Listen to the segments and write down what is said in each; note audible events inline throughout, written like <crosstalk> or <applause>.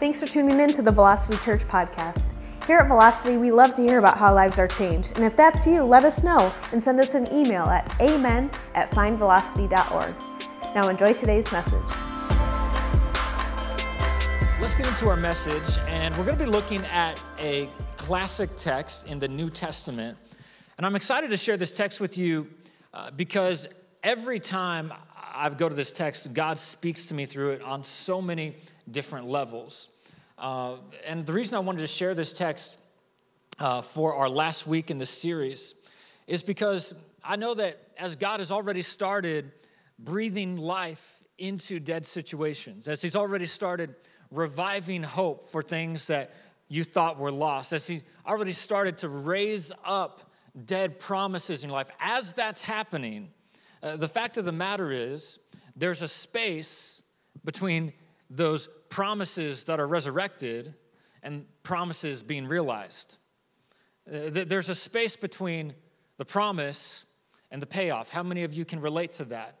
Thanks for tuning in to the Velocity Church podcast. Here at Velocity, we love to hear about how lives are changed. And if that's you, let us know and send us an email at amen at findvelocity.org. Now enjoy today's message. Let's get into our message, and we're going to be looking at a classic text in the New Testament. And I'm excited to share this text with you uh, because every time I go to this text, God speaks to me through it on so many different levels. Uh, and the reason I wanted to share this text uh, for our last week in this series is because I know that as God has already started breathing life into dead situations, as He's already started reviving hope for things that you thought were lost, as He already started to raise up dead promises in your life, as that's happening, uh, the fact of the matter is there's a space between those promises that are resurrected and promises being realized. Uh, there's a space between the promise and the payoff. How many of you can relate to that?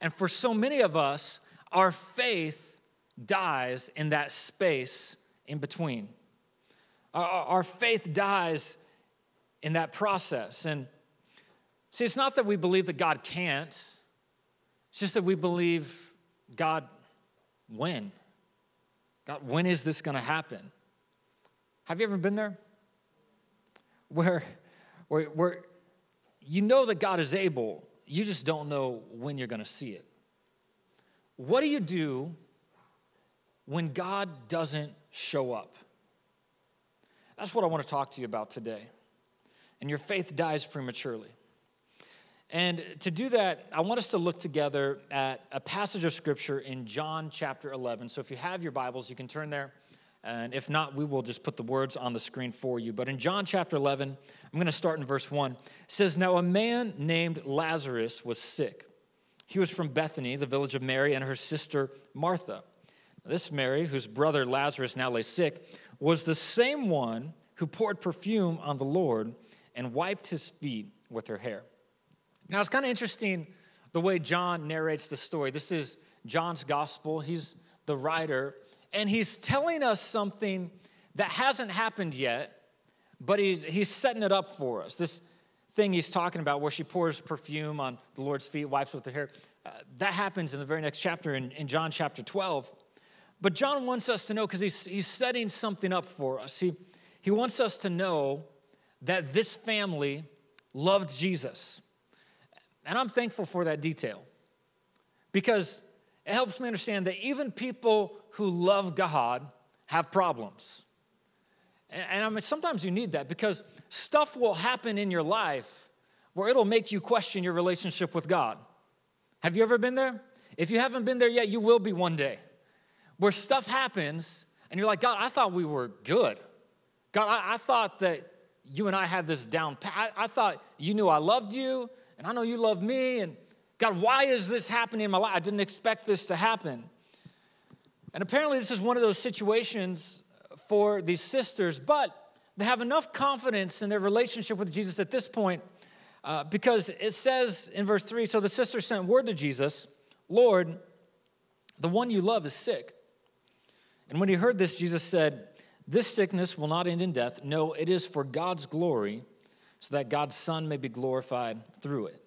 And for so many of us, our faith dies in that space in between. Our, faith dies in that process. And see, it's not that we believe that God can't, it's just that we believe God when? God, when is this going to happen? Have you ever been there? Where, where, where you know that God is able, you just don't know when you're going to see it. What do you do when God doesn't show up? That's what I want to talk to you about today. And your faith dies prematurely. And to do that, I want us to look together at a passage of scripture in John chapter 11. So if you have your Bibles, you can turn there. And if not, we will just put the words on the screen for you. But in John chapter 11, I'm going to start in verse 1. It says, Now a man named Lazarus was sick. He was from Bethany, the village of Mary, and her sister Martha. This Mary, whose brother Lazarus now lay sick, was the same one who poured perfume on the Lord and wiped his feet with her hair. Now, it's kind of interesting the way John narrates the story. This is John's gospel, he's the writer, and he's telling us something that hasn't happened yet, but he's, he's setting it up for us. This thing he's talking about, where she pours perfume on the Lord's feet, wipes with her hair, uh, that happens in the very next chapter in, in John chapter 12. But John wants us to know because he's, he's setting something up for us. He, he wants us to know that this family loved Jesus. And I'm thankful for that detail because it helps me understand that even people who love God have problems. And I mean, sometimes you need that because stuff will happen in your life where it'll make you question your relationship with God. Have you ever been there? If you haven't been there yet, you will be one day. Where stuff happens and you're like, God, I thought we were good. God, I, I thought that you and I had this down pat. I, I thought you knew I loved you and I know you love me. And God, why is this happening in my life? I didn't expect this to happen. And apparently, this is one of those situations for these sisters, but they have enough confidence in their relationship with Jesus at this point uh, because it says in verse 3 So the sisters sent word to Jesus, Lord, the one you love is sick. And when he heard this, Jesus said, This sickness will not end in death. No, it is for God's glory so that God's Son may be glorified through it.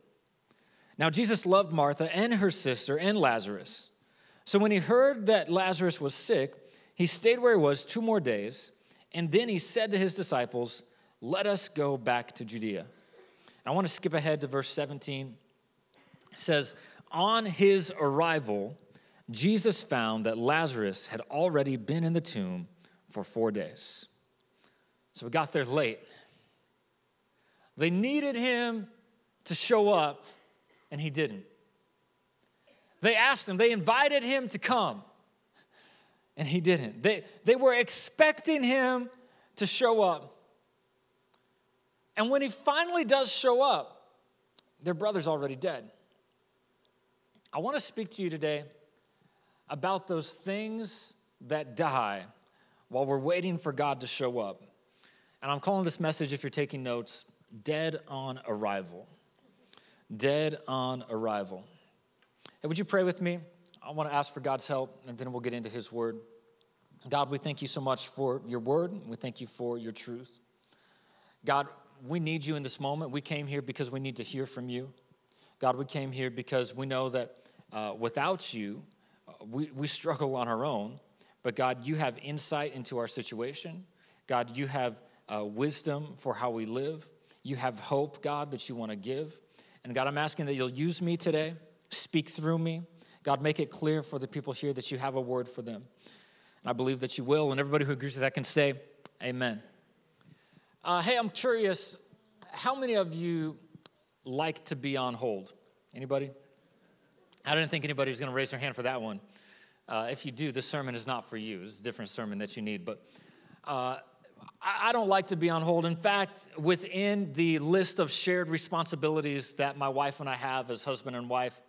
Now, Jesus loved Martha and her sister and Lazarus. So when he heard that Lazarus was sick, he stayed where he was two more days, and then he said to his disciples, Let us go back to Judea. I want to skip ahead to verse 17. It says, On his arrival, Jesus found that Lazarus had already been in the tomb for four days. So we got there late. They needed him to show up, and he didn't. They asked him, they invited him to come, and he didn't. They, they were expecting him to show up. And when he finally does show up, their brother's already dead. I want to speak to you today about those things that die while we're waiting for God to show up. And I'm calling this message, if you're taking notes, dead on arrival. Dead on arrival. Hey, would you pray with me? I want to ask for God's help, and then we'll get into His Word. God, we thank you so much for your word. We thank you for your truth. God, we need you in this moment. We came here because we need to hear from you. God, we came here because we know that uh, without you, uh, we, we struggle on our own. But God, you have insight into our situation. God, you have uh, wisdom for how we live. You have hope, God, that you want to give. And God, I'm asking that you'll use me today, speak through me. God, make it clear for the people here that you have a word for them. And I believe that you will. And everybody who agrees with that can say, Amen. Uh, hey, I'm curious, how many of you like to be on hold? Anybody? I didn't think anybody was going to raise their hand for that one. Uh, if you do, this sermon is not for you. It's a different sermon that you need. But uh, I don't like to be on hold. In fact, within the list of shared responsibilities that my wife and I have as husband and wife,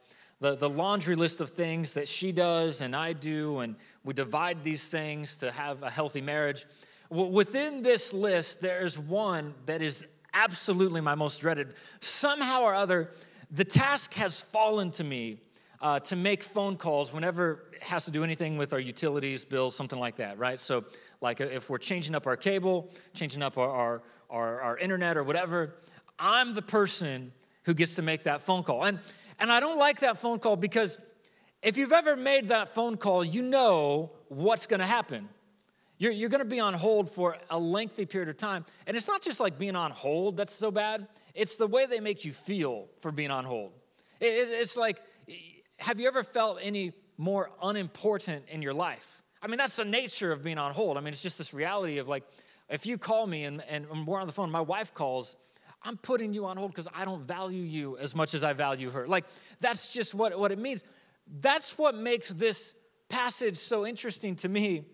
the, the laundry list of things that she does and I do, and we divide these things to have a healthy marriage. Within this list, there's one that is absolutely my most dreaded. Somehow or other, the task has fallen to me uh, to make phone calls whenever it has to do anything with our utilities, bills, something like that, right? So, like uh, if we're changing up our cable, changing up our, our, our, our internet or whatever, I'm the person who gets to make that phone call. And and I don't like that phone call because if you've ever made that phone call, you know what's to happen. You're, you're to be on hold for a lengthy period of time. And it's not just like being on hold that's so bad, it's the way they make you feel for being on hold. It, it, it's like, have you ever felt any more unimportant in your life? I mean, that's the nature of being on hold. I mean, it's just this reality of like, if you call me and, and we're on the phone, my wife calls, I'm putting you on hold because I don't value you as much as I value her. Like, that's just what, what it means. That's what makes this passage so interesting to me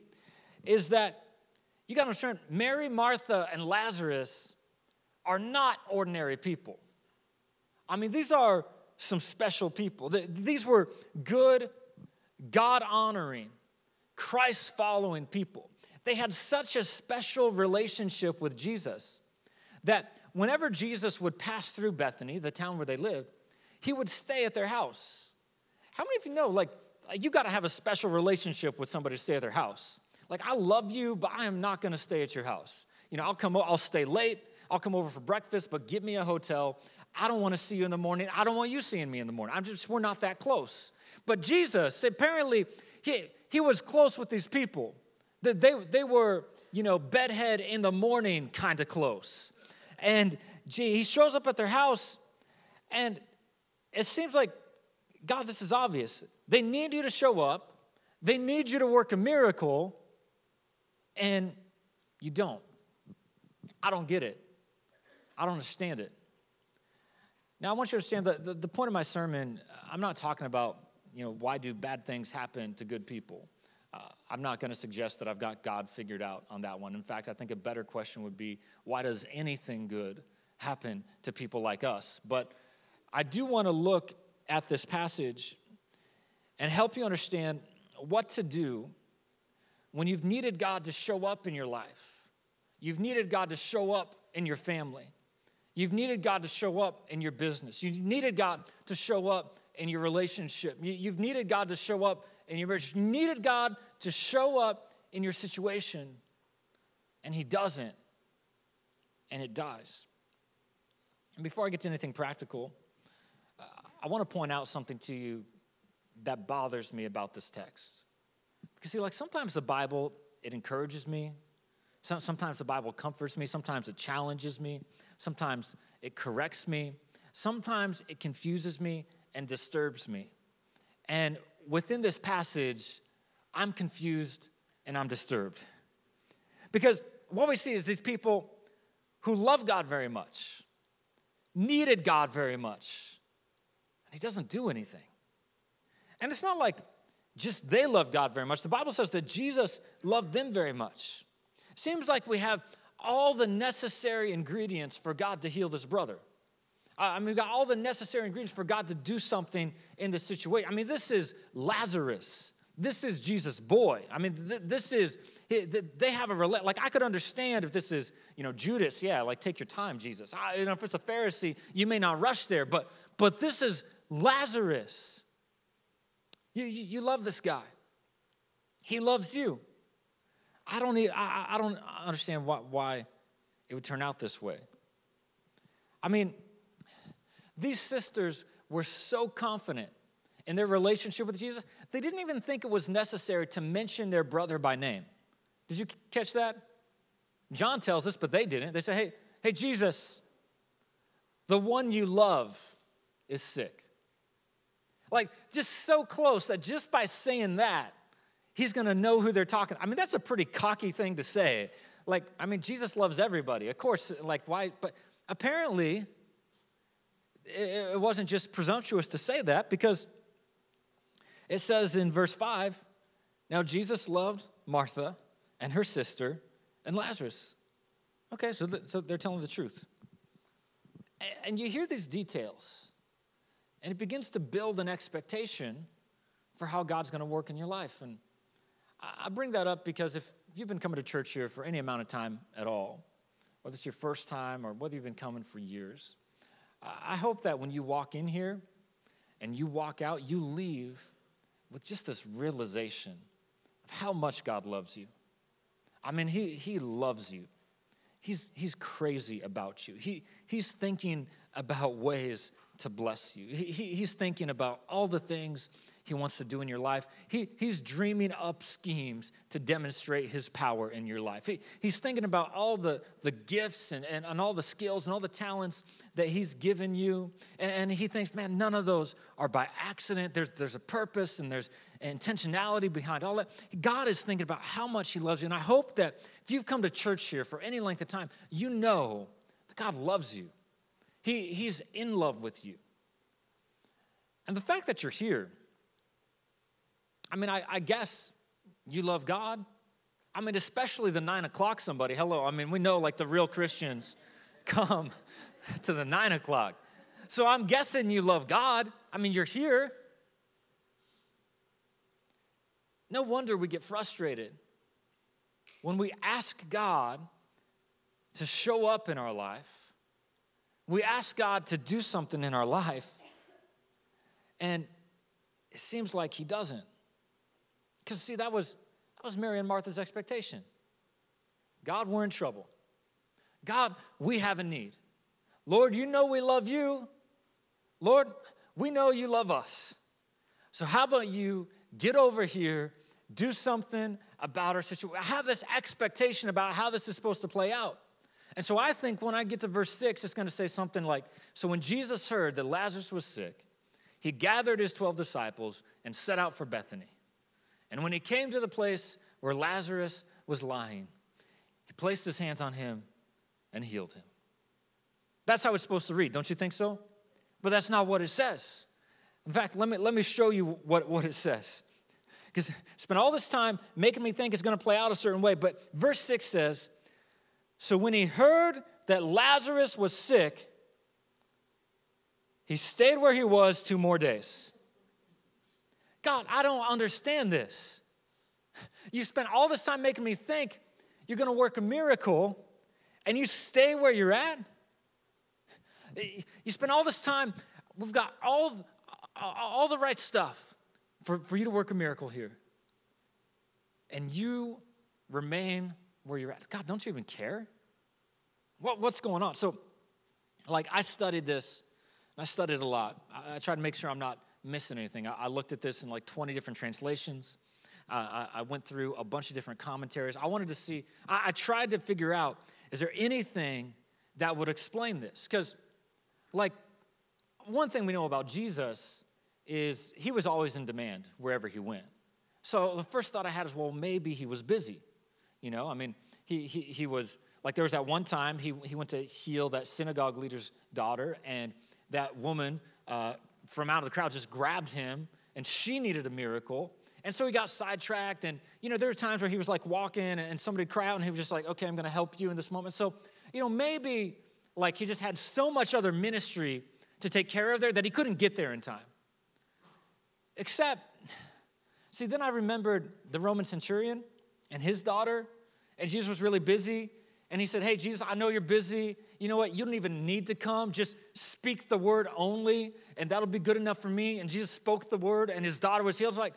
is that you got to understand Mary, Martha, and Lazarus are not ordinary people. I mean, these are some special people. These were good, God honoring, Christ following people. They had such a special relationship with Jesus that whenever Jesus would pass through Bethany, the town where they lived, he would stay at their house. How many of you know, like, you got to have a special relationship with somebody to stay at their house? Like, I love you, but I am not going to stay at your house. You know, I'll come, I'll stay late, I'll come over for breakfast, but give me a hotel. I don't want to see you in the morning. I don't want you seeing me in the morning. I'm just, we're not that close. But Jesus, apparently, he, he was close with these people. They, they, were, you know, bedhead in the morning kind of close. And gee, he shows up at their house, and it seems like, God, this is obvious. They need you to show up, they need you to work a miracle, and you don't. I don't get it. I don't understand it. Now, I want you to understand that the, the point of my sermon, I'm not talking about, you know, why do bad things happen to good people. Uh, I'm not going to suggest that I've got God figured out on that one. In fact, I think a better question would be why does anything good happen to people like us? But I do want to look at this passage and help you understand what to do when you've needed God to show up in your life. You've needed God to show up in your family. You've needed God to show up in your business. You've needed God to show up in your relationship. You've needed God to show up in your marriage. You needed God to show up in your situation, and He doesn't, and it dies. And before I get to anything practical, uh, I want to point out something to you that bothers me about this text. Because, see, like sometimes the Bible, it encourages me. Sometimes the Bible comforts me. Sometimes it challenges me. Sometimes it corrects me. Sometimes it confuses me and disturbs me. And within this passage, I'm confused and I'm disturbed. Because what we see is these people who love God very much, needed God very much, and He doesn't do anything. And it's not like just they love God very much. The Bible says that Jesus loved them very much. Seems like we have all the necessary ingredients for God to heal this brother. I mean, we've got all the necessary ingredients for God to do something in this situation. I mean, this is Lazarus. This is Jesus' boy. I mean, th- this is, they have a, like, I could understand if this is, you know, Judas, yeah, like, take your time, Jesus. I, you know, if it's a Pharisee, you may not rush there, but, but this is Lazarus. You, you, you love this guy, he loves you. I don't need, I, I don't understand why, why it would turn out this way. I mean, these sisters were so confident in their relationship with Jesus, they didn't even think it was necessary to mention their brother by name. Did you catch that? John tells us, but they didn't. They said, hey, hey, Jesus, the one you love is sick. Like, just so close that just by saying that, he's gonna know who they're talking. I mean, that's a pretty cocky thing to say. Like, I mean, Jesus loves everybody. Of course, like, why? But apparently, it wasn't just presumptuous to say that because it says in verse 5 now Jesus loved Martha and her sister and Lazarus. Okay, so, so they're telling the truth. And you hear these details, and it begins to build an expectation for how God's going to work in your life. And I bring that up because if you've been coming to church here for any amount of time at all, whether it's your first time or whether you've been coming for years, I hope that when you walk in here and you walk out, you leave with just this realization of how much God loves you. I mean, He, he loves you. He's, he's crazy about you. He, he's thinking about ways to bless you. He, he, he's thinking about all the things he wants to do in your life. He, he's dreaming up schemes to demonstrate his power in your life. He, he's thinking about all the, the gifts and, and, and all the skills and all the talents that he's given you. And, and he thinks, man, none of those are by accident. There's, there's a purpose and there's intentionality behind all that. God is thinking about how much he loves you. And I hope that if you've come to church here for any length of time, you know that God loves you. He, he's in love with you. And the fact that you're here I mean, I, I guess you love God. I mean, especially the nine o'clock somebody. Hello. I mean, we know like the real Christians <laughs> come <laughs> to the nine o'clock. So I'm guessing you love God. I mean, you're here. No wonder we get frustrated when we ask God to show up in our life. We ask God to do something in our life, and it seems like He doesn't. Because, see, that was, that was Mary and Martha's expectation. God, we're in trouble. God, we have a need. Lord, you know we love you. Lord, we know you love us. So, how about you get over here, do something about our situation? I have this expectation about how this is supposed to play out. And so, I think when I get to verse six, it's going to say something like So, when Jesus heard that Lazarus was sick, he gathered his 12 disciples and set out for Bethany. And when he came to the place where Lazarus was lying, he placed his hands on him and healed him. That's how it's supposed to read, don't you think so? But that's not what it says. In fact, let me, let me show you what, what it says. Because spent all this time making me think it's going to play out a certain way. But verse 6 says So when he heard that Lazarus was sick, he stayed where he was two more days. God, I don't understand this. You spent all this time making me think you're going to work a miracle, and you stay where you're at. You spend all this time, we've got all, all the right stuff for, for you to work a miracle here. And you remain where you're at. God, don't you even care? What, what's going on? So, like, I studied this, and I studied a lot. I, I tried to make sure I'm not missing anything. I, I looked at this in like 20 different translations. Uh, I, I, went through a bunch of different commentaries. I wanted to see, I, I tried to figure out is there anything that would explain this? Because, like, one thing we know about Jesus is he was always in demand wherever he went. So the first thought I had is, well, maybe he was busy. You know, I mean, he, he, he was, like, there was that one time he, he went to heal that synagogue leader's daughter, and that woman uh, from out of the crowd just grabbed him, and she needed a miracle. And so he got sidetracked. And, you know, there were times where he was like walking and somebody would cry out and he was just like, okay, I'm going to help you in this moment. So, you know, maybe like he just had so much other ministry to take care of there that he couldn't get there in time. Except, see, then I remembered the Roman centurion and his daughter, and Jesus was really busy. And he said, Hey, Jesus, I know you're busy. You know what? You don't even need to come. Just speak the word only, and that'll be good enough for me. And Jesus spoke the word, and his daughter was healed. Like,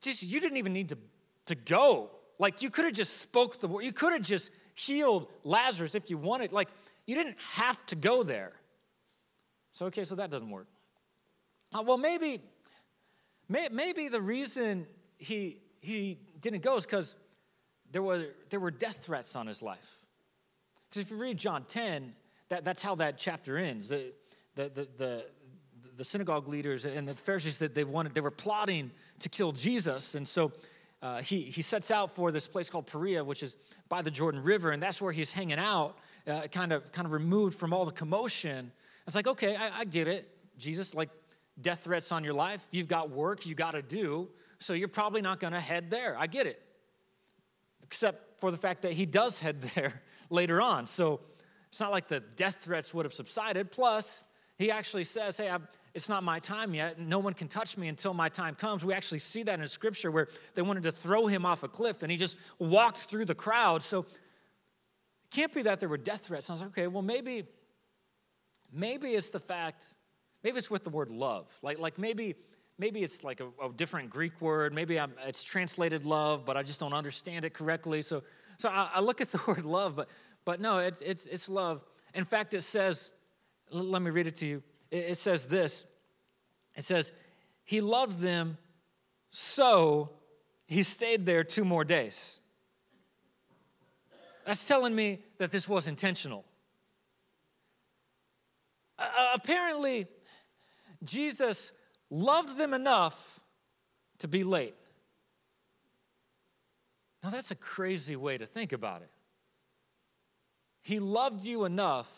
Jesus, you didn't even need to, to go. Like you could have just spoke the word. You could have just healed Lazarus if you wanted. Like you didn't have to go there. So okay, so that doesn't work. Uh, well, maybe, may, maybe the reason he he didn't go is because there were there were death threats on his life. Because if you read John 10, that, that's how that chapter ends. The, the, the, the, the synagogue leaders and the Pharisees that they wanted, they were plotting to kill Jesus. And so uh, he, he sets out for this place called Perea, which is by the Jordan River, and that's where he's hanging out, uh, kind, of, kind of removed from all the commotion. It's like, okay, I, I get it. Jesus, like death threats on your life, you've got work you got to do, so you're probably not going to head there. I get it. Except for the fact that he does head there <laughs> later on. So it's not like the death threats would have subsided. Plus, he actually says, Hey, I'm, it's not my time yet. No one can touch me until my time comes. We actually see that in scripture where they wanted to throw him off a cliff and he just walked through the crowd. So it can't be that there were death threats. I was like, okay, well, maybe, maybe it's the fact, maybe it's with the word love. Like, like maybe, maybe it's like a, a different Greek word. Maybe I'm, it's translated love, but I just don't understand it correctly. So, so I, I look at the <laughs> word love, but, but no, it's, it's, it's love. In fact, it says, let me read it to you it says this it says, He loved them, so he stayed there two more days. That's telling me that this was intentional. Uh, apparently, Jesus loved them enough to be late. Now, that's a crazy way to think about it. He loved you enough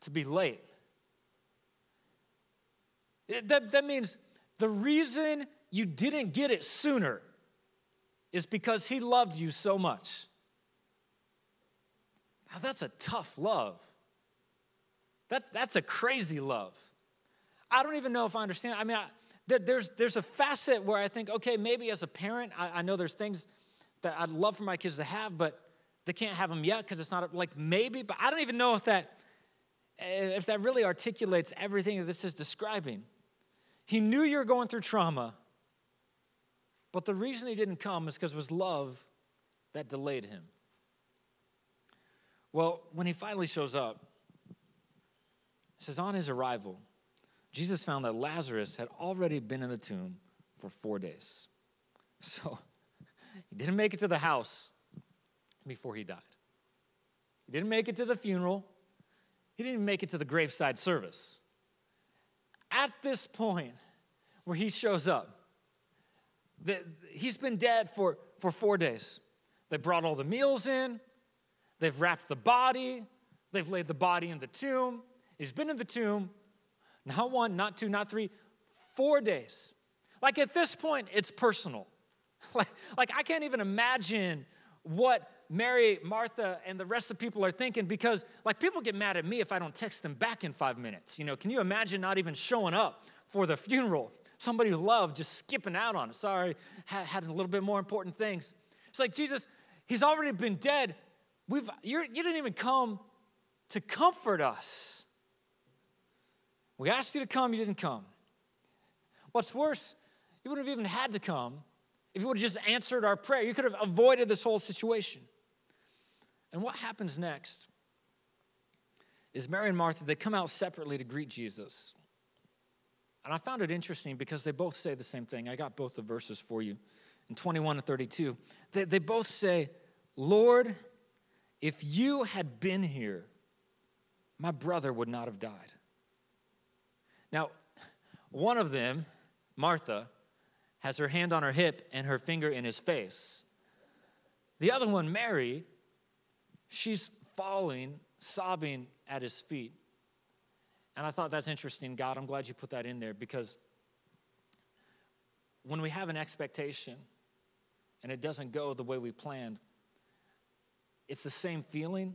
to be late. That, that means the reason you didn't get it sooner is because he loved you so much. Now, that's a tough love. That's, that's a crazy love. I don't even know if I understand. I mean, I, there, there's, there's a facet where I think, okay, maybe as a parent, I, I know there's things that I'd love for my kids to have, but they can't have them yet because it's not like maybe, but I don't even know if that eh, if that really articulates everything that this is describing. He knew you were going through trauma, but the reason he didn't come is because it was love that delayed him. Well, when he finally shows up, it says, on his arrival, Jesus found that Lazarus had already been in the tomb for four days. So <laughs> he didn't make it to the house before he died. He didn't make it to the funeral. He didn't make it to the graveside service at this point where he shows up, the, he's been dead for, for four days. They brought all the meals in, they've wrapped the body, they've laid the body in the tomb. He's been in the tomb, not one, not two, not three, four days. Like at this point, it's personal. <laughs> Like, like I can't even imagine what Mary, Martha, and the rest of the people are thinking because, like, people get mad at me if I don't text them back in five minutes. You know, can you imagine not even showing up for the funeral? Somebody who loved just skipping out on it. Sorry, had, had a little bit more important things. It's like, Jesus, he's already been dead. We've, you're, you didn't even come to comfort us. We asked you to come, you didn't come. What's worse, you wouldn't have even had to come if you would have just answered our prayer. You could have avoided this whole situation. And what happens next is Mary and Martha, they come out separately to greet Jesus. And I found it interesting because they both say the same thing. I got both the verses for you in 21 and 32. They, they both say, Lord, if you had been here, my brother would not have died. Now, one of them, Martha, has her hand on her hip and her finger in his face. The other one, Mary, she's falling, sobbing at his feet. And I thought that's interesting, God. I'm glad you put that in there because when we have an expectation and it doesn't go the way we planned, it's the same feeling,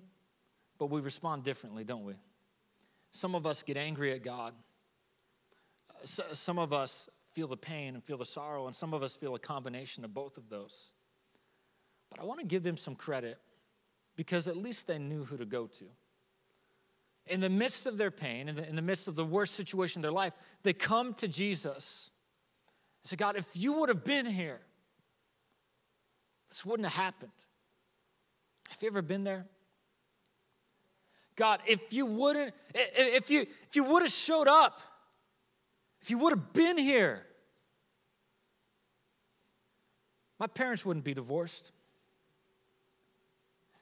but we respond differently, don't we? Some of us get angry at God. Some of us feel the pain and feel the sorrow, and some of us feel a combination of both of those. But I want to give them some credit because at least they knew who to go to. In the midst of their pain, in the, in the midst of the worst situation in their life, they come to Jesus and say, God, if you would have been here, this wouldn't have happened. Have you ever been there? God, if you wouldn't, if you if you would have showed up, if you would have been here, my parents wouldn't be divorced.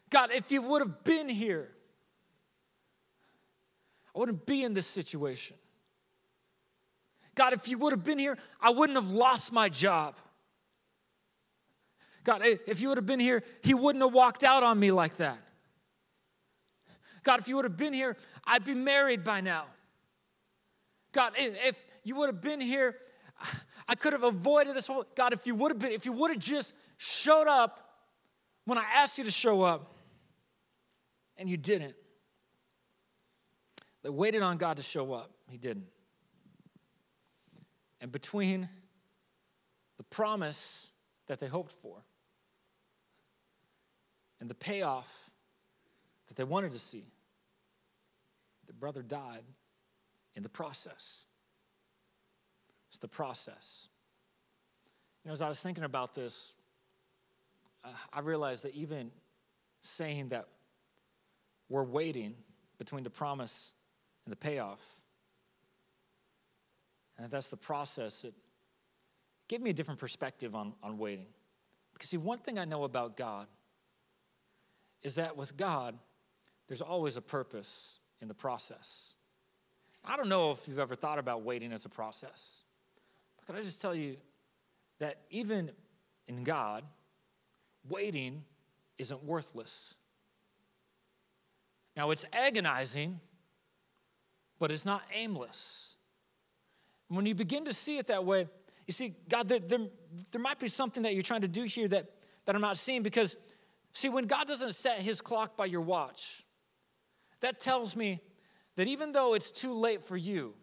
God, if you would have been here, I wouldn't be in this situation. God, if you would have been here, I wouldn't have lost my job. God, if you would have been here, He wouldn't have walked out on me like that. God, if you would have been here, I'd be married by now. God, if you would have been here, I could have avoided this whole. God, if you would have been, if you would have just showed up when I asked you to show up, and you didn't. They waited on God to show up. He didn't. And between the promise that they hoped for and the payoff that they wanted to see, the brother died in the process. It's the process. You know, as I was thinking about this, I realized that even saying that we're waiting between the promise and the payoff, and that's the process, it gave me a different perspective on, on waiting. Because, see, one thing I know about God is that with God, there's always a purpose in the process. I don't know if you've ever thought about waiting as a process. Can I just tell you that even in God, waiting isn't worthless. Now, it's agonizing, but it's not aimless. When you begin to see it that way, you see, God, there, there, there might be something that you're trying to do here that, that I'm not seeing because, see, when God doesn't set his clock by your watch, that tells me that even though it's too late for you,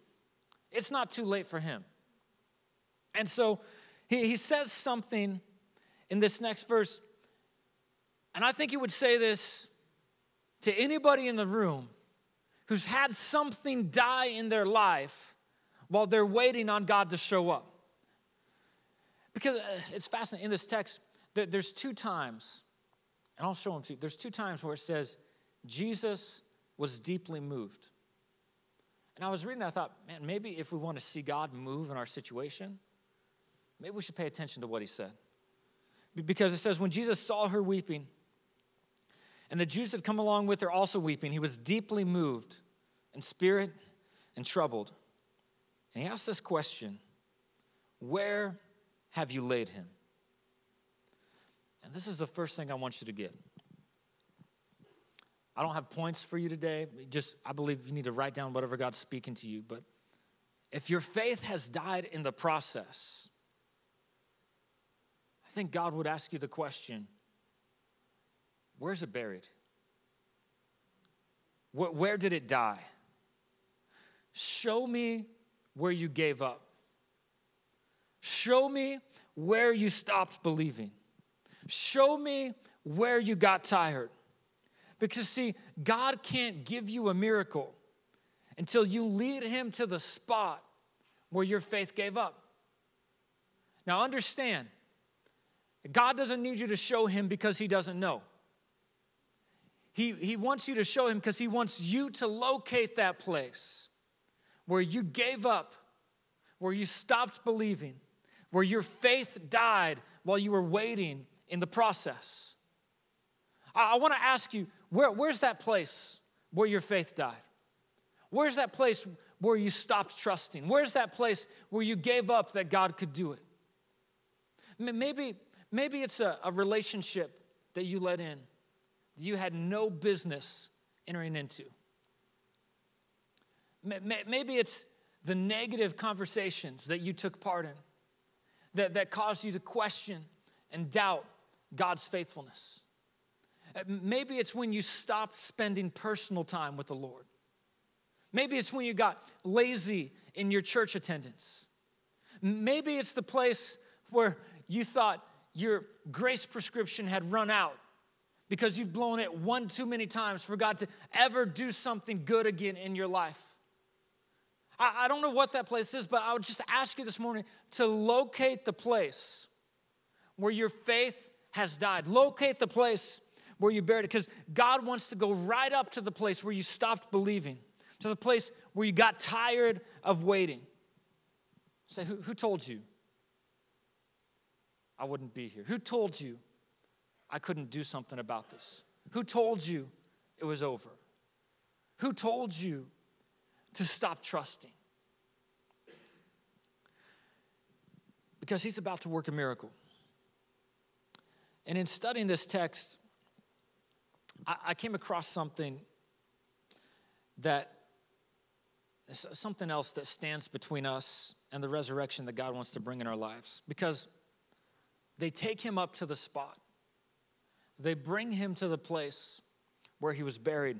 it's not too late for him. And so he, he says something in this next verse, and I think he would say this to anybody in the room who's had something die in their life while they're waiting on God to show up. Because uh, it's fascinating in this text, there's two times, and I'll show them to you. There's two times where it says, Jesus was deeply moved. And I was reading that, I thought, man, maybe if we want to see God move in our situation, maybe we should pay attention to what he said. Because it says, when Jesus saw her weeping, and the Jews had come along with her also weeping. He was deeply moved in spirit and troubled. And he asked this question Where have you laid him? And this is the first thing I want you to get. I don't have points for you today. Just, I believe you need to write down whatever God's speaking to you. But if your faith has died in the process, think God would ask you the question Where's it buried? Where did it die? Show me where you gave up. Show me where you stopped believing. Show me where you got tired. Because, see, God can't give you a miracle until you lead Him to the spot where your faith gave up. Now, understand, God doesn't need you to show Him because He doesn't know. He, he wants you to show him because he wants you to locate that place where you gave up, where you stopped believing, where your faith died while you were waiting in the process. I, I want to ask you where, where's that place where your faith died? Where's that place where you stopped trusting? Where's that place where you gave up that God could do it? Maybe, maybe it's a, a relationship that you let in that you had no business entering into. Maybe it's the negative conversations that you took part in that, that caused you to question and doubt God's faithfulness. Uh, maybe it's when you stopped spending personal time with the Lord. Maybe it's when you got lazy in your church attendance. Maybe it's the place where you thought your grace prescription had run out because you've blown it one too many times for God to ever do something good again in your life. I, I don't know what that place is, but I would just ask you this morning to locate the place where your faith has died. Locate the place where you buried it because God wants to go right up to the place where you stopped believing, to the place where you got tired of waiting. Say, who, who told you I wouldn't be here? Who told you I couldn't do something about this? Who told you it was over? Who told you to stop trusting? Because he's about to work a miracle. And in studying this text, I, I came across something that something else that stands between us and the resurrection that God wants to bring in our lives. Because they take him up to the spot, they bring him to the place where he was buried.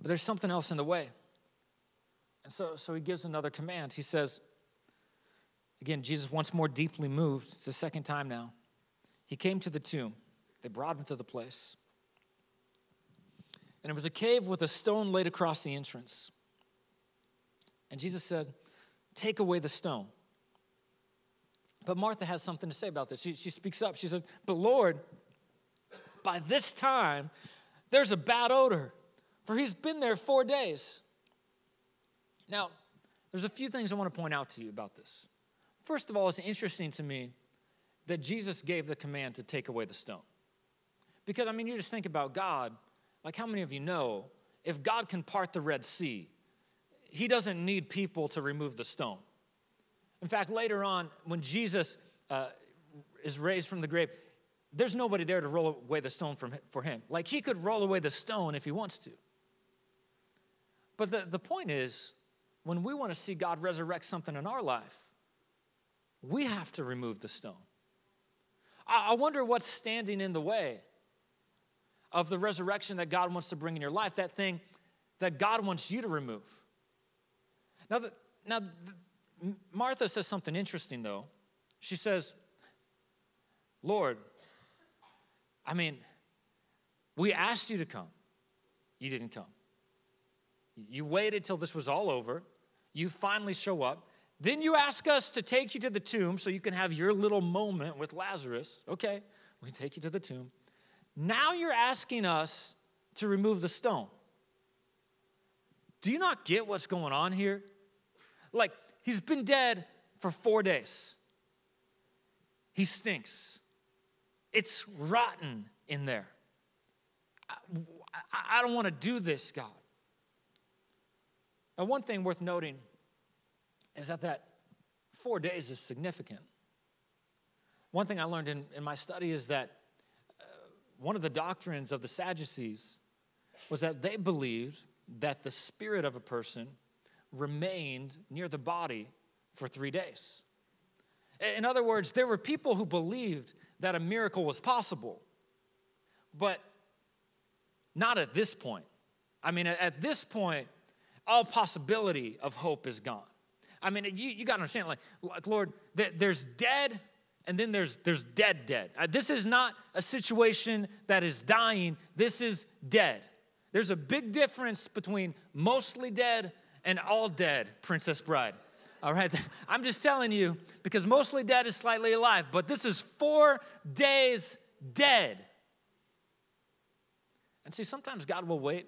But there's something else in the way. And so, so he gives another command. He says, again, Jesus once more deeply moved, the second time now. He came to the tomb. They brought him to the place. And it was a cave with a stone laid across the entrance. And Jesus said, Take away the stone. But Martha has something to say about this. She, she speaks up. She says, But Lord, by this time, there's a bad odor, for he's been there four days. Now, there's a few things I want to point out to you about this. First of all, it's interesting to me that Jesus gave the command to take away the stone. Because, I mean, you just think about God, like how many of you know, if God can part the Red Sea, he doesn't need people to remove the stone. In fact, later on, when Jesus uh, is raised from the grave, there's nobody there to roll away the stone from, for him. Like he could roll away the stone if he wants to. But the, the point is, when we want to see God resurrect something in our life, we have to remove the stone. I, I wonder what's standing in the way of the resurrection that God wants to bring in your life, that thing that God wants you to remove. Now, the, now the, Martha says something interesting, though. She says, Lord, I mean, we asked you to come. You didn't come. You waited till this was all over. You finally show up. Then you ask us to take you to the tomb so you can have your little moment with Lazarus. Okay, we take you to the tomb. Now you're asking us to remove the stone. Do you not get what's going on here? Like, he's been dead for four days. He stinks. It's rotten in there. I, I, don't want to do this, God. Now, one thing worth noting is that that four days is significant. One thing I learned in, in my study is that uh, one of the doctrines of the Sadducees was that they believed that the spirit of a person remained near the body for three days. In other words, there were people who believed that a miracle was possible, but not at this point. I mean, at this point, all possibility of hope is gone. I mean, you, you got to understand, like, like, Lord, there's dead and then there's there's dead dead uh, this is not a situation that is dying this is dead there's a big difference between mostly dead and all dead princess bride all right <laughs> i'm just telling you because mostly dead is slightly alive but this is four days dead and see sometimes god will wait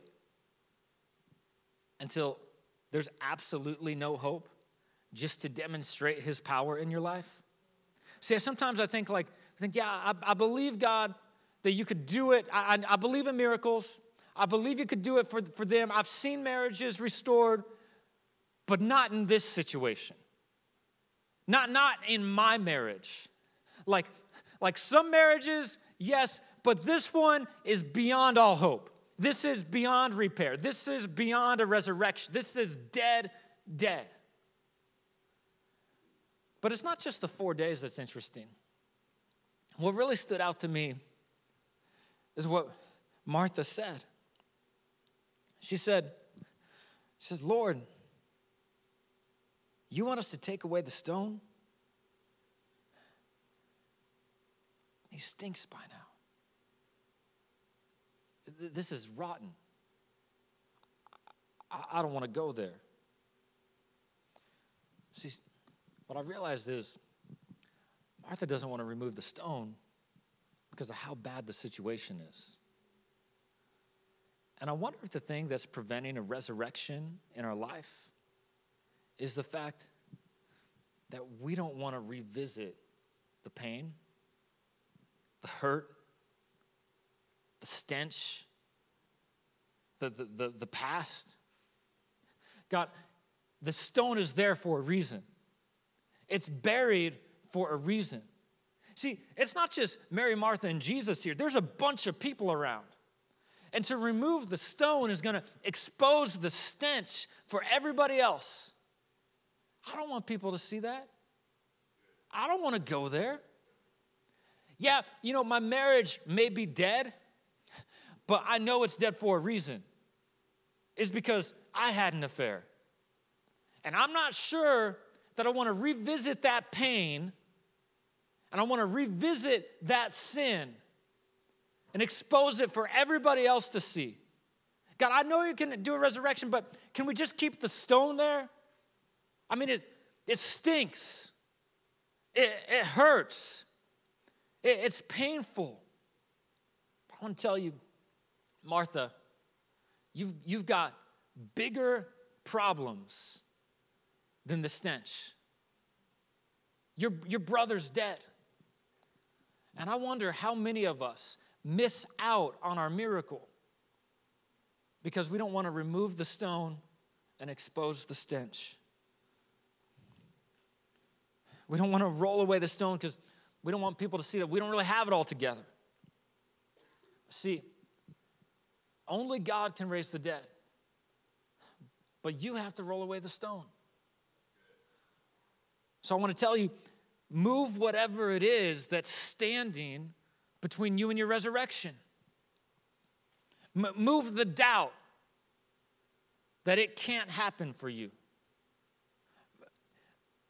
until there's absolutely no hope just to demonstrate his power in your life See, sometimes I think like, I think, yeah, I, I believe God that you could do it. I, I, I believe in miracles. I believe you could do it for, for them. I've seen marriages restored, but not in this situation. Not, not in my marriage. Like, like some marriages, yes, but this one is beyond all hope. This is beyond repair. This is beyond a resurrection. This is dead, dead. But it's not just the four days that's interesting. What really stood out to me is what Martha said. She said, she says, Lord, you want us to take away the stone? He stinks by now. This is rotten. I don't want to go there. See, what I realized is Martha doesn't want to remove the stone because of how bad the situation is. And I wonder if the thing that's preventing a resurrection in our life is the fact that we don't want to revisit the pain, the hurt, the stench, the, the, the, the past. God, the stone is there for a reason. It's buried for a reason. See, it's not just Mary, Martha, and Jesus here, there's a bunch of people around. And to remove the stone is going to expose the stench for everybody else. I don't want people to see that. I don't want to go there. Yeah, you know, my marriage may be dead, but I know it's dead for a reason. It's because I had an affair. And I'm not sure that I want to revisit that pain and I want to revisit that sin and expose it for everybody else to see. God, I know you can do a resurrection, but can we just keep the stone there? I mean, it, it stinks, it, it hurts, it, it's painful. I want to tell you, Martha, you've, you've got bigger problems than the stench. Your, your brother's dead. And I wonder how many of us miss out on our miracle because we don't want to remove the stone and expose the stench. We don't want to roll away the stone because we don't want people to see that we don't really have it all together. See, only God can raise the dead, but you have to roll away the stone. So I want to tell you move whatever it is that's standing between you and your resurrection. M- move the doubt that it can't happen for you.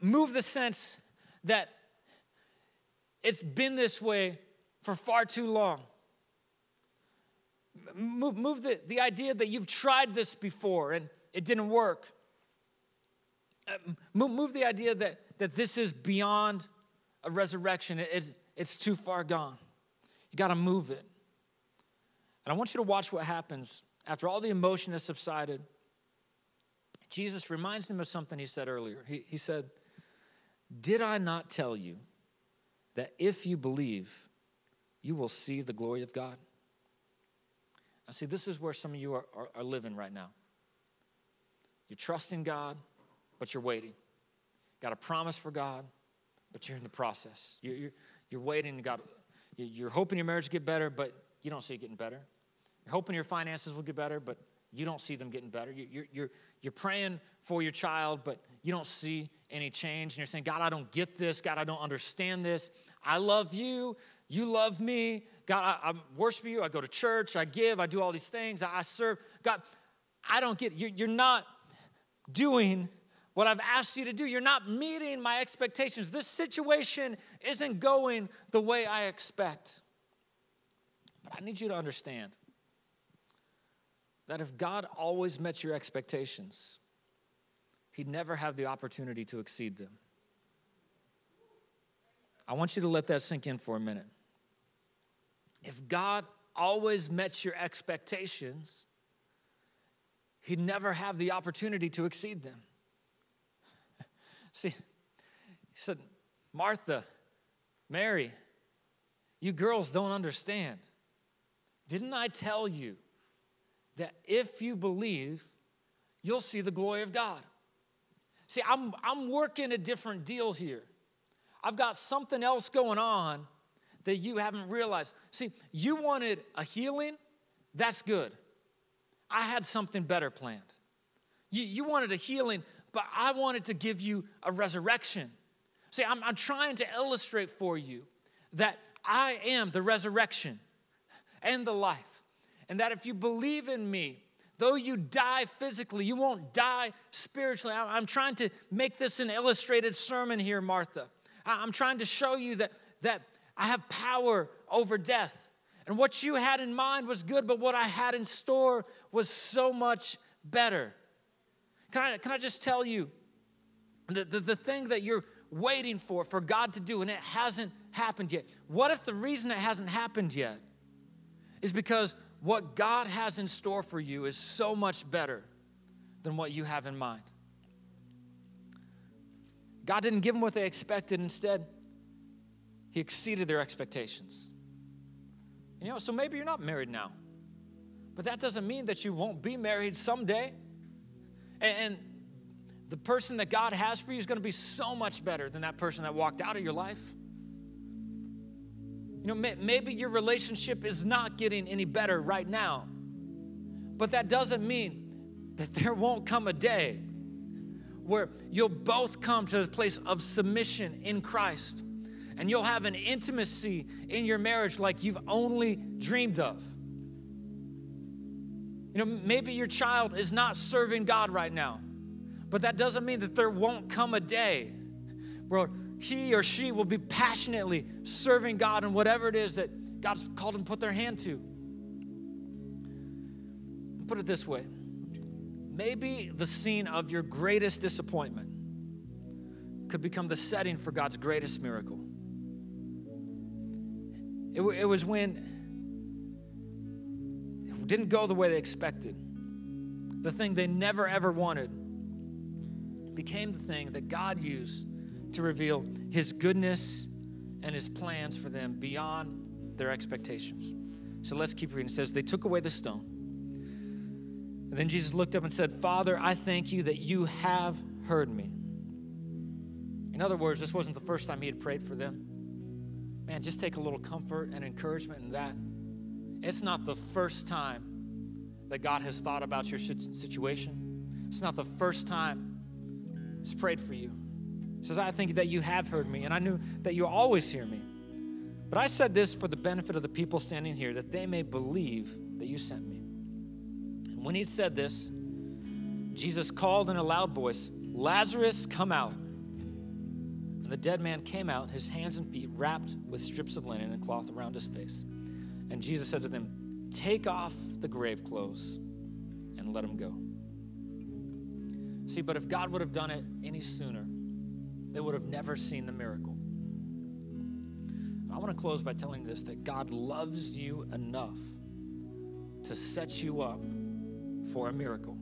Move the sense that it's been this way for far too long. Move, move the, the idea that you've tried this before and it didn't work. Uh, move, move the idea that, that this is beyond a resurrection, it, it, it's too far gone. You got to move it. And I want you to watch what happens after all the emotion has subsided. Jesus reminds them of something he said earlier. He, he said, Did I not tell you that if you believe, you will see the glory of God? Now, see, this is where some of you are, are, are living right now. You're trusting God, but you're waiting. Got a promise for God, but you're in the process. You're, you're, you're waiting. God, you're hoping your marriage will get better, but you don't see it getting better. You're hoping your finances will get better, but you don't see them getting better. You're, you're, you're praying for your child, but you don't see any change. And you're saying, God, I don't get this. God, I don't understand this. I love you. You love me. God, I, I worship you. I go to church. I give. I do all these things. I, I serve. God, I don't get it. You're, you're not doing what I've asked you to do. You're not meeting my expectations. This situation isn't going the way I expect. But I need you to understand that if God always met your expectations, He'd never have the opportunity to exceed them. I want you to let that sink in for a minute. If God always met your expectations, He'd never have the opportunity to exceed them. <laughs> See, he said, Martha, Mary, you girls don't understand. Didn't I tell you that if you believe, you'll see the glory of God? See, I'm, I'm working a different deal here. I've got something else going on that you haven't realized. See, you wanted a healing, that's good. I had something better planned. You, you wanted a healing, but I wanted to give you a resurrection. See, I'm, I'm trying to illustrate for you that I am the resurrection and the life. And that if you believe in me, though you die physically, you won't die spiritually. I'm trying to make this an illustrated sermon here, Martha. I'm trying to show you that, that I have power over death. And what you had in mind was good, but what I had in store was so much better. Can I, can I just tell you the, the, the thing that you're waiting for, for God to do, and it hasn't happened yet? What if the reason it hasn't happened yet is because what God has in store for you is so much better than what you have in mind? God didn't give them what they expected. Instead, He exceeded their expectations. You know, so maybe you're not married now, but that doesn't mean that you won't be married someday. And, the person that God has for you is going to be so much better than that person that walked out of your life. You know, maybe your relationship is not getting any better right now, but that doesn't mean that there won't come a day where you'll both come to a place of submission in Christ and you'll have an intimacy in your marriage like you've only dreamed of. You know, maybe your child is not serving God right now, but that doesn't mean that there won't come a day where he or she will be passionately serving God in whatever it is that God's called them to put their hand to. Put it this way maybe the scene of your greatest disappointment could become the setting for God's greatest miracle. It, it was when it didn't go the way they expected. The thing they never ever wanted became the thing that God used to reveal His goodness and His plans for them beyond their expectations. So let's keep reading. It says, They took away the stone. And then Jesus looked up and said, Father, I thank you that you have heard me. In other words, this wasn't the first time he had prayed for them. Man, just take a little comfort and encouragement in that. It's not the first time that God has thought about your situation. It's not the first time He's prayed for you. Says, I think that you have heard me, and I knew that you always hear me. But I said this for the benefit of the people standing here, that they may believe that you sent me. And when he said this, Jesus called in a loud voice, Lazarus, come out. And the dead man came out, his hands and feet wrapped with strips of linen and cloth around his face. And Jesus said to them, Take off the grave clothes and let him go. See, but if God would have done it any sooner, they would have never seen the miracle. I want to close by telling you this that God loves you enough to set you up for a miracle.